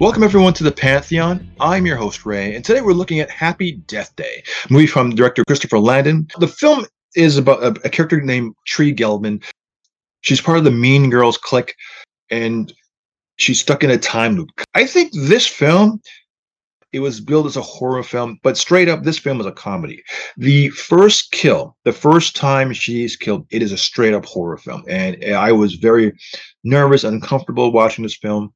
Welcome everyone to the Pantheon. I'm your host Ray, and today we're looking at Happy Death Day, a movie from director Christopher Landon. The film is about a, a character named Tree Gelbman. She's part of the Mean Girls clique, and she's stuck in a time loop. I think this film it was billed as a horror film, but straight up, this film is a comedy. The first kill, the first time she's killed, it is a straight up horror film. And I was very nervous, uncomfortable watching this film.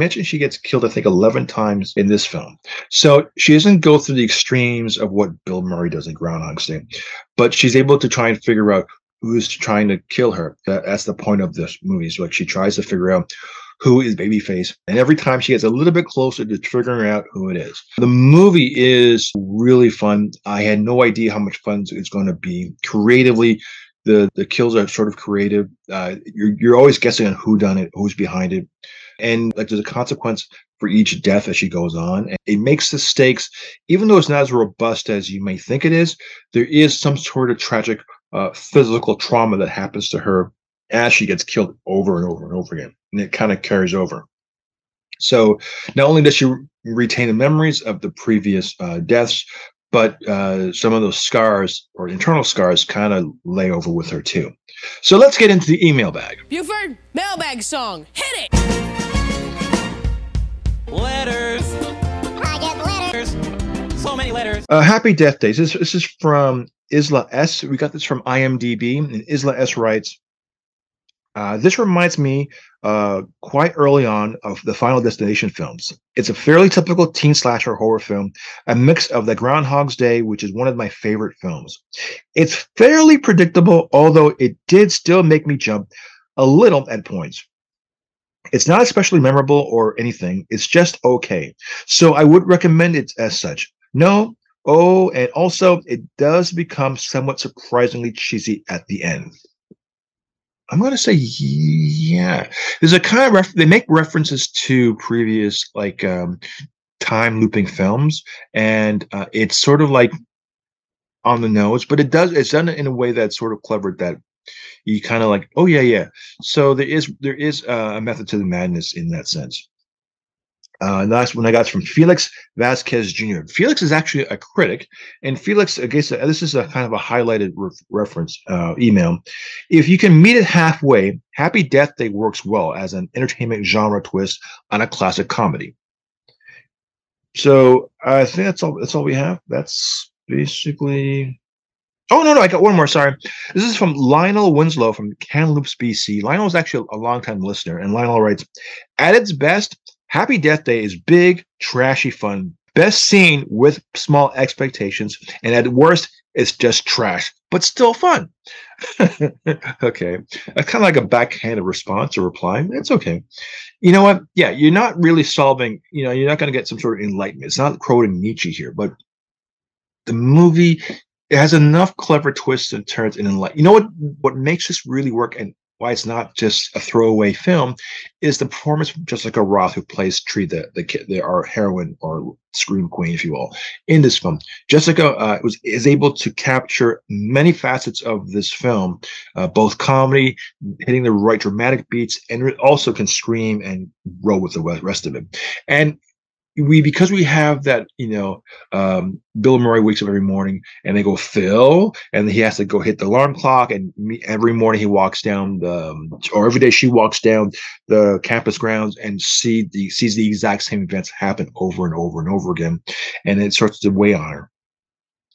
Mentioned she gets killed, I think, 11 times in this film. So she doesn't go through the extremes of what Bill Murray does in Groundhog's Day, but she's able to try and figure out who's trying to kill her. That's the point of this movie. So like she tries to figure out who is Babyface. And every time she gets a little bit closer to figuring out who it is. The movie is really fun. I had no idea how much fun it's going to be. Creatively, the the kills are sort of creative. Uh, you're you're always guessing on who done it, who's behind it, and like there's a consequence for each death as she goes on. And it makes the stakes, even though it's not as robust as you may think it is, there is some sort of tragic uh, physical trauma that happens to her as she gets killed over and over and over again. And it kind of carries over. So not only does she retain the memories of the previous uh, deaths, but uh, some of those scars or internal scars kind of lay over with her too. So let's get into the email bag. Buford, mailbag song. Hit it! Letters. I get letters. So many letters. Uh, happy Death Days. This, this is from Isla S. We got this from IMDb. And Isla S writes, uh, this reminds me uh, quite early on of the Final Destination films. It's a fairly typical teen slasher horror film, a mix of the Groundhog's Day, which is one of my favorite films. It's fairly predictable, although it did still make me jump a little at points. It's not especially memorable or anything, it's just okay. So I would recommend it as such. No, oh, and also it does become somewhat surprisingly cheesy at the end. I'm going to say yeah. There's a kind of ref- they make references to previous like um, time looping films, and uh, it's sort of like on the nose, but it does it's done in a way that's sort of clever that you kind of like oh yeah yeah. So there is there is uh, a method to the madness in that sense. Uh, and that's when I got from Felix Vasquez Jr. Felix is actually a critic, and Felix, I guess this is a kind of a highlighted re- reference uh, email. If you can meet it halfway, Happy Death Day works well as an entertainment genre twist on a classic comedy. So I think that's all. That's all we have. That's basically. Oh no, no, I got one more. Sorry, this is from Lionel Winslow from Kamloops, BC. Lionel is actually a long-time listener, and Lionel writes, "At its best, Happy Death Day is big, trashy fun. Best seen with small expectations, and at worst, it's just trash, but still fun. okay. That's kind of like a backhanded response or reply. It's okay. You know what? Yeah, you're not really solving, you know, you're not going to get some sort of enlightenment. It's not quoting Nietzsche here, but the movie it has enough clever twists and turns and enlighten. You know what? What makes this really work and why it's not just a throwaway film is the performance of Jessica Rothe, who plays Tree, the, the, the our heroine or scream queen, if you will, in this film. Jessica uh, was is able to capture many facets of this film, uh, both comedy, hitting the right dramatic beats, and also can scream and roll with the rest of it. And we because we have that you know um, bill murray wakes up every morning and they go phil and he has to go hit the alarm clock and me, every morning he walks down the um, or every day she walks down the campus grounds and see the sees the exact same events happen over and over and over again and it starts to weigh on her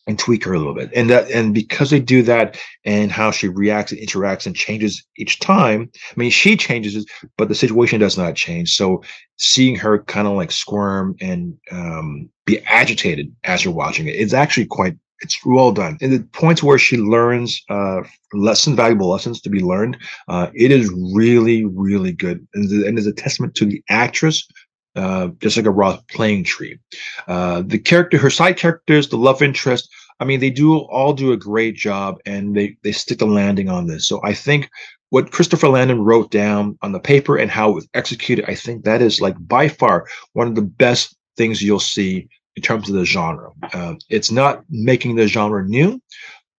and tweak her a little bit. And that and because they do that and how she reacts and interacts and changes each time, I mean she changes but the situation does not change. So seeing her kind of like squirm and um, be agitated as you're watching it, it's actually quite it's well done. And the points where she learns uh, lessons, valuable lessons to be learned, uh, it is really, really good. And, and is a testament to the actress uh, Jessica Rothe playing Tree. Uh, the character, her side characters, the love interest, I mean, they do all do a great job and they, they stick the landing on this. So I think what Christopher Landon wrote down on the paper and how it was executed, I think that is like by far one of the best things you'll see in terms of the genre. Uh, it's not making the genre new,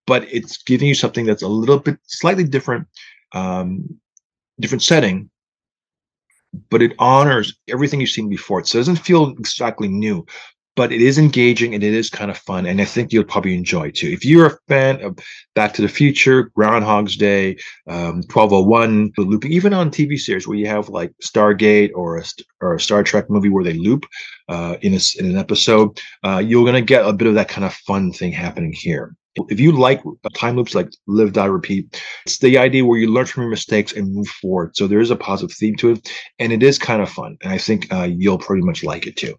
but it's giving you something that's a little bit slightly different, um, different setting but it honors everything you've seen before. So It doesn't feel exactly new, but it is engaging and it is kind of fun. And I think you'll probably enjoy it too. If you're a fan of Back to the Future, Groundhog's Day, um, 1201, the looping, even on TV series where you have like Stargate or a, or a Star Trek movie where they loop uh, in, a, in an episode, uh, you're going to get a bit of that kind of fun thing happening here. If you like time loops like live, die, repeat, it's the idea where you learn from your mistakes and move forward. So there is a positive theme to it, and it is kind of fun. And I think uh, you'll pretty much like it too.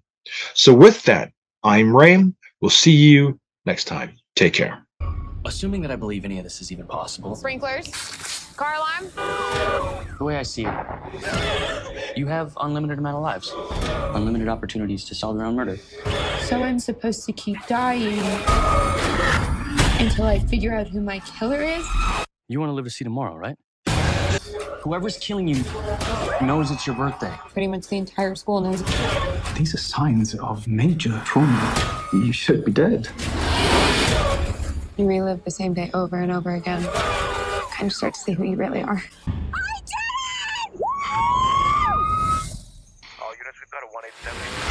So with that, I'm Ray. We'll see you next time. Take care. Assuming that I believe any of this is even possible. Sprinklers, car alarm. The way I see it, you have unlimited amount of lives, unlimited opportunities to solve your own murder. So I'm supposed to keep dying until I figure out who my killer is? You want to live to see tomorrow, right? Whoever's killing you knows it's your birthday. Pretty much the entire school knows. These are signs of major trauma. You should be dead. You relive the same day over and over again. You kind of start to see who you really are. I did it! Woo! All units, we've got a one eight seven.